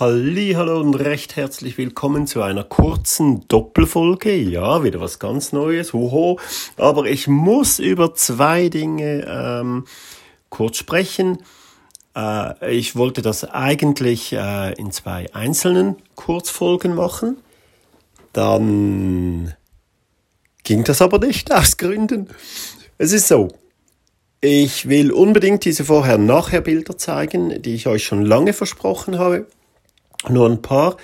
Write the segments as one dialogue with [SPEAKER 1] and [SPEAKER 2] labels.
[SPEAKER 1] Hallo und recht herzlich willkommen zu einer kurzen Doppelfolge. Ja, wieder was ganz Neues. Hoho. Aber ich muss über zwei Dinge ähm, kurz sprechen. Äh, ich wollte das eigentlich äh, in zwei einzelnen Kurzfolgen machen. Dann ging das aber nicht aus Gründen. Es ist so. Ich will unbedingt diese Vorher-Nachher-Bilder zeigen, die ich euch schon lange versprochen habe. Nur ein paar.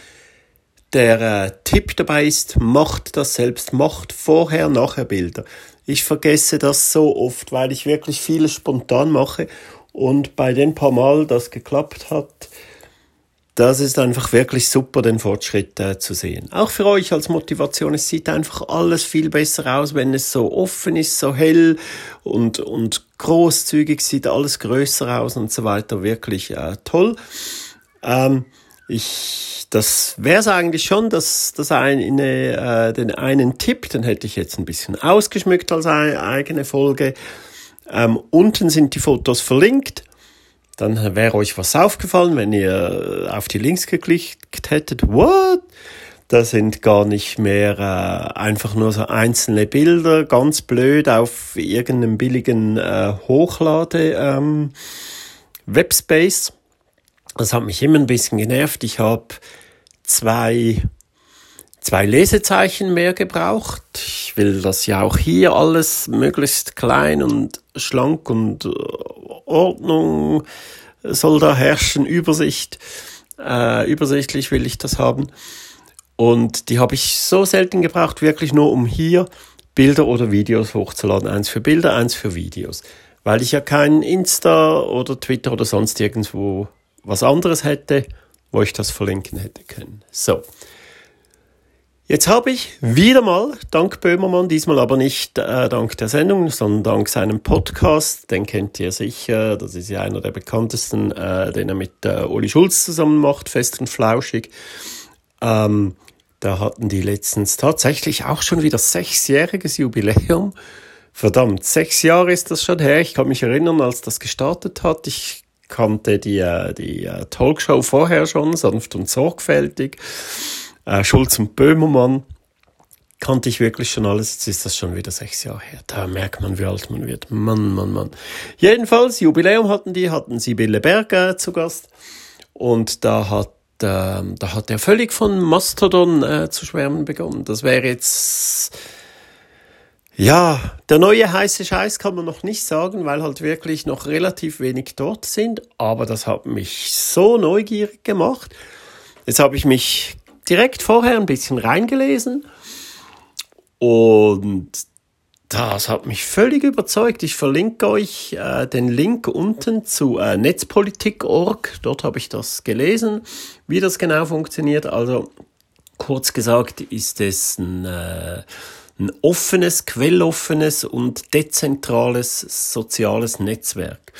[SPEAKER 1] Der äh, Tipp dabei ist, macht das selbst, macht vorher, nachher Bilder. Ich vergesse das so oft, weil ich wirklich vieles spontan mache und bei den paar Mal das geklappt hat, das ist einfach wirklich super, den Fortschritt äh, zu sehen. Auch für euch als Motivation, es sieht einfach alles viel besser aus, wenn es so offen ist, so hell und, und großzügig, sieht alles größer aus und so weiter. Wirklich äh, toll. Ähm, ich, das wäre eigentlich schon, dass das eine, äh, den einen Tipp, den hätte ich jetzt ein bisschen ausgeschmückt als eine eigene Folge. Ähm, unten sind die Fotos verlinkt. Dann wäre euch was aufgefallen, wenn ihr auf die Links geklickt hättet. What? Da sind gar nicht mehr äh, einfach nur so einzelne Bilder, ganz blöd auf irgendeinem billigen äh, Hochlade ähm, Webspace. Das hat mich immer ein bisschen genervt. Ich habe zwei, zwei Lesezeichen mehr gebraucht. Ich will das ja auch hier alles möglichst klein und schlank und äh, Ordnung soll da herrschen, Übersicht. Äh, übersichtlich will ich das haben. Und die habe ich so selten gebraucht, wirklich nur um hier Bilder oder Videos hochzuladen. Eins für Bilder, eins für Videos. Weil ich ja kein Insta oder Twitter oder sonst irgendwo was anderes hätte, wo ich das verlinken hätte können. So. Jetzt habe ich wieder mal, dank Böhmermann, diesmal aber nicht äh, dank der Sendung, sondern dank seinem Podcast, den kennt ihr sicher, das ist ja einer der bekanntesten, äh, den er mit äh, Uli Schulz zusammen macht, fest und flauschig. Ähm, da hatten die letztens tatsächlich auch schon wieder sechsjähriges Jubiläum. Verdammt, sechs Jahre ist das schon her. Ich kann mich erinnern, als das gestartet hat. Ich kannte die, äh, die äh, Talkshow vorher schon, sanft und sorgfältig. Äh, Schulz und Böhmermann kannte ich wirklich schon alles. Jetzt ist das schon wieder sechs Jahre her. Da merkt man, wie alt man wird. Mann, Mann, Mann. Jedenfalls, Jubiläum hatten die, hatten Sibylle Berger zu Gast. Und da hat, äh, da hat er völlig von Mastodon äh, zu schwärmen begonnen. Das wäre jetzt ja, der neue heiße Scheiß kann man noch nicht sagen, weil halt wirklich noch relativ wenig dort sind. Aber das hat mich so neugierig gemacht. Jetzt habe ich mich direkt vorher ein bisschen reingelesen und das hat mich völlig überzeugt. Ich verlinke euch äh, den Link unten zu äh, netzpolitik.org. Dort habe ich das gelesen, wie das genau funktioniert. Also kurz gesagt ist es ein äh, ein offenes, quelloffenes und dezentrales soziales Netzwerk.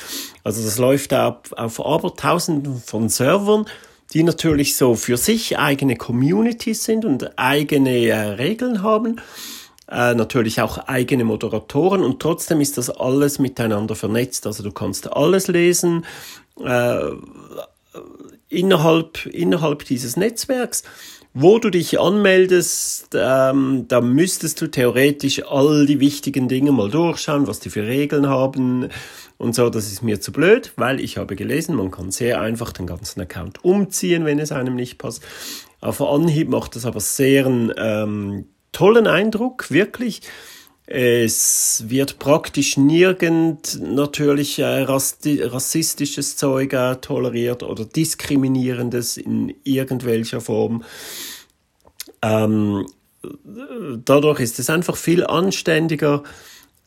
[SPEAKER 1] Also das läuft auf, auf Abertausenden von Servern, die natürlich so für sich eigene Communities sind und eigene äh, Regeln haben. Äh, natürlich auch eigene Moderatoren und trotzdem ist das alles miteinander vernetzt. Also du kannst alles lesen äh, innerhalb, innerhalb dieses Netzwerks wo du dich anmeldest, ähm, da müsstest du theoretisch all die wichtigen Dinge mal durchschauen, was die für Regeln haben und so. Das ist mir zu blöd, weil ich habe gelesen, man kann sehr einfach den ganzen Account umziehen, wenn es einem nicht passt. Auf Anhieb macht das aber sehr einen ähm, tollen Eindruck, wirklich. Es wird praktisch nirgend natürlich rassistisches Zeug toleriert oder diskriminierendes in irgendwelcher Form. Ähm, dadurch ist es einfach viel anständiger,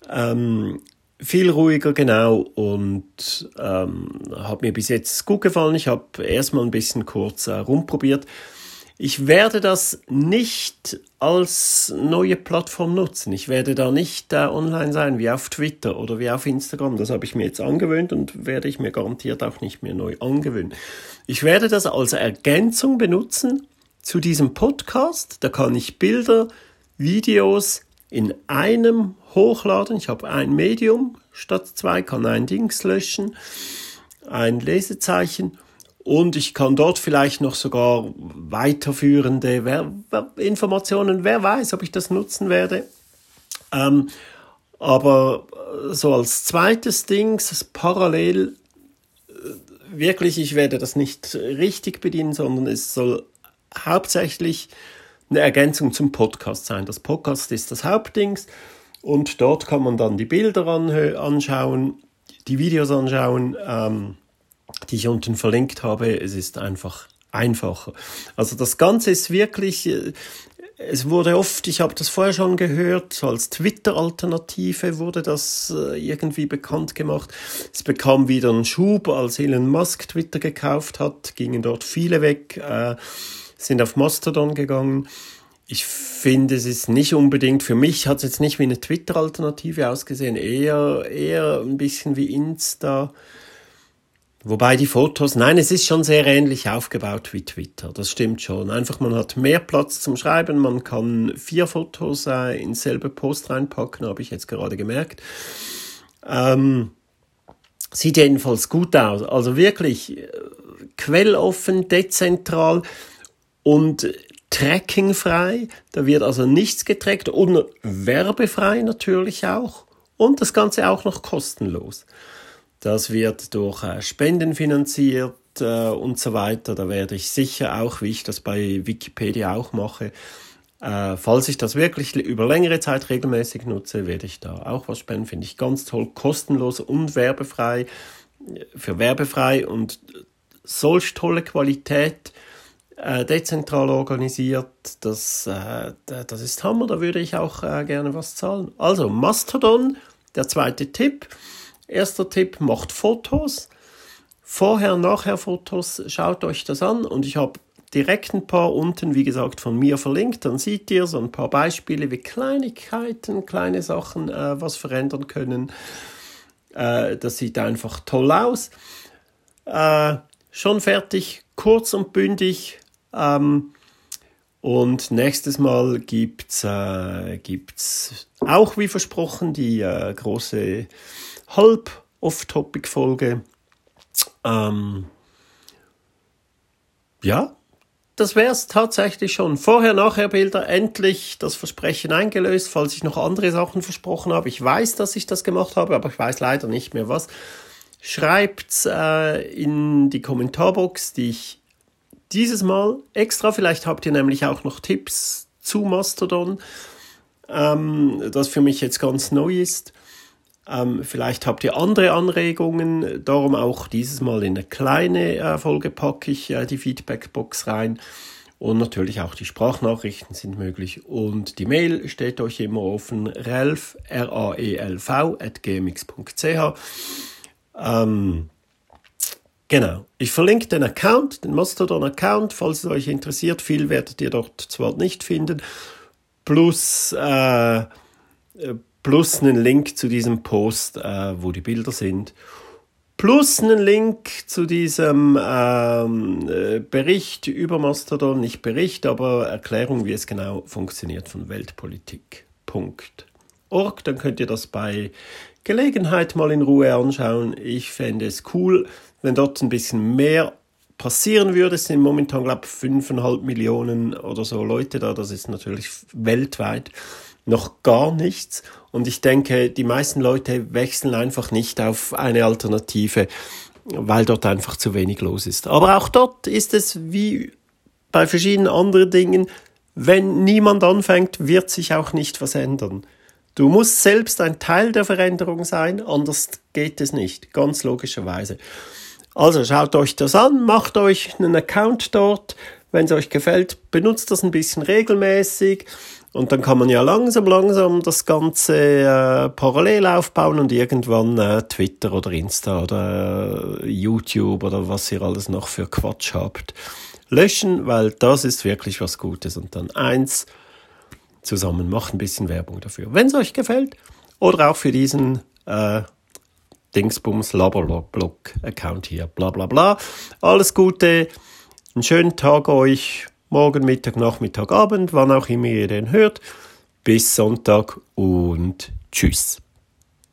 [SPEAKER 1] ähm, viel ruhiger, genau, und ähm, hat mir bis jetzt gut gefallen. Ich habe erstmal ein bisschen kurz äh, rumprobiert. Ich werde das nicht als neue Plattform nutzen. Ich werde da nicht äh, online sein wie auf Twitter oder wie auf Instagram. Das habe ich mir jetzt angewöhnt und werde ich mir garantiert auch nicht mehr neu angewöhnen. Ich werde das als Ergänzung benutzen zu diesem Podcast. Da kann ich Bilder, Videos in einem hochladen. Ich habe ein Medium statt zwei, kann ein Dings löschen, ein Lesezeichen Und ich kann dort vielleicht noch sogar weiterführende Informationen, wer weiß, ob ich das nutzen werde. Ähm, aber so als zweites Ding, parallel, äh, wirklich, ich werde das nicht richtig bedienen, sondern es soll hauptsächlich eine Ergänzung zum Podcast sein. Das Podcast ist das Hauptdings und dort kann man dann die Bilder anschauen, die Videos anschauen, ähm, die ich unten verlinkt habe. Es ist einfach einfacher. Also das Ganze ist wirklich, äh, es wurde oft, ich habe das vorher schon gehört, als Twitter-Alternative wurde das äh, irgendwie bekannt gemacht. Es bekam wieder einen Schub, als Elon Musk Twitter gekauft hat, gingen dort viele weg, äh, sind auf Mastodon gegangen. Ich finde, es ist nicht unbedingt, für mich hat es jetzt nicht wie eine Twitter-Alternative ausgesehen, eher, eher ein bisschen wie Insta. Wobei die Fotos, nein, es ist schon sehr ähnlich aufgebaut wie Twitter, das stimmt schon. Einfach, man hat mehr Platz zum Schreiben, man kann vier Fotos äh, ins selbe Post reinpacken, habe ich jetzt gerade gemerkt. Ähm, sieht jedenfalls gut aus. Also wirklich äh, quelloffen, dezentral und trackingfrei. Da wird also nichts getrackt und werbefrei natürlich auch. Und das Ganze auch noch kostenlos. Das wird durch äh, Spenden finanziert äh, und so weiter. Da werde ich sicher auch, wie ich das bei Wikipedia auch mache, äh, falls ich das wirklich über längere Zeit regelmäßig nutze, werde ich da auch was spenden. Finde ich ganz toll, kostenlos und werbefrei, für werbefrei und solch tolle Qualität, äh, dezentral organisiert. Das, äh, das ist Hammer, da würde ich auch äh, gerne was zahlen. Also Mastodon, der zweite Tipp. Erster Tipp, macht Fotos. Vorher, nachher Fotos, schaut euch das an und ich habe direkt ein paar unten, wie gesagt, von mir verlinkt. Dann seht ihr so ein paar Beispiele, wie Kleinigkeiten, kleine Sachen äh, was verändern können. Äh, das sieht einfach toll aus. Äh, schon fertig, kurz und bündig. Ähm, und nächstes Mal gibt's äh, gibt's auch wie versprochen die äh, große halb Off-Topic-Folge. Ähm, ja, das wäre es tatsächlich schon. Vorher-Nachher-Bilder, endlich das Versprechen eingelöst, falls ich noch andere Sachen versprochen habe. Ich weiß, dass ich das gemacht habe, aber ich weiß leider nicht mehr was. Schreibt's äh, in die Kommentarbox, die ich dieses Mal extra, vielleicht habt ihr nämlich auch noch Tipps zu Mastodon, ähm, das für mich jetzt ganz neu ist. Ähm, vielleicht habt ihr andere Anregungen, darum auch dieses Mal in eine kleine äh, Folge packe ich äh, die Feedbackbox rein. Und natürlich auch die Sprachnachrichten sind möglich. Und die Mail steht euch immer offen, relf, R-A-E-L-V, at gmx.ch. Ähm, genau. Ich verlinke den Account, den Mastodon-Account, falls es euch interessiert. Viel werdet ihr dort zwar nicht finden. Plus, äh, äh plus einen Link zu diesem Post, äh, wo die Bilder sind, plus einen Link zu diesem ähm, äh, Bericht über Mastodon, nicht Bericht, aber Erklärung, wie es genau funktioniert von Weltpolitik.org. Dann könnt ihr das bei Gelegenheit mal in Ruhe anschauen. Ich fände es cool, wenn dort ein bisschen mehr passieren würde. Es sind momentan, glaube ich, 5,5 Millionen oder so Leute da. Das ist natürlich weltweit noch gar nichts. Und ich denke, die meisten Leute wechseln einfach nicht auf eine Alternative, weil dort einfach zu wenig los ist. Aber auch dort ist es wie bei verschiedenen anderen Dingen, wenn niemand anfängt, wird sich auch nicht was ändern. Du musst selbst ein Teil der Veränderung sein, anders geht es nicht, ganz logischerweise. Also schaut euch das an, macht euch einen Account dort, wenn es euch gefällt, benutzt das ein bisschen regelmäßig. Und dann kann man ja langsam, langsam das Ganze äh, parallel aufbauen und irgendwann äh, Twitter oder Insta oder äh, YouTube oder was ihr alles noch für Quatsch habt, löschen, weil das ist wirklich was Gutes. Und dann eins zusammen, macht ein bisschen Werbung dafür. Wenn es euch gefällt oder auch für diesen äh, Dingsbums Laberblog Account hier, bla bla bla. Alles Gute, einen schönen Tag euch morgen, Mittag, Nachmittag, Abend, wann auch immer ihr den hört. Bis Sonntag und tschüss.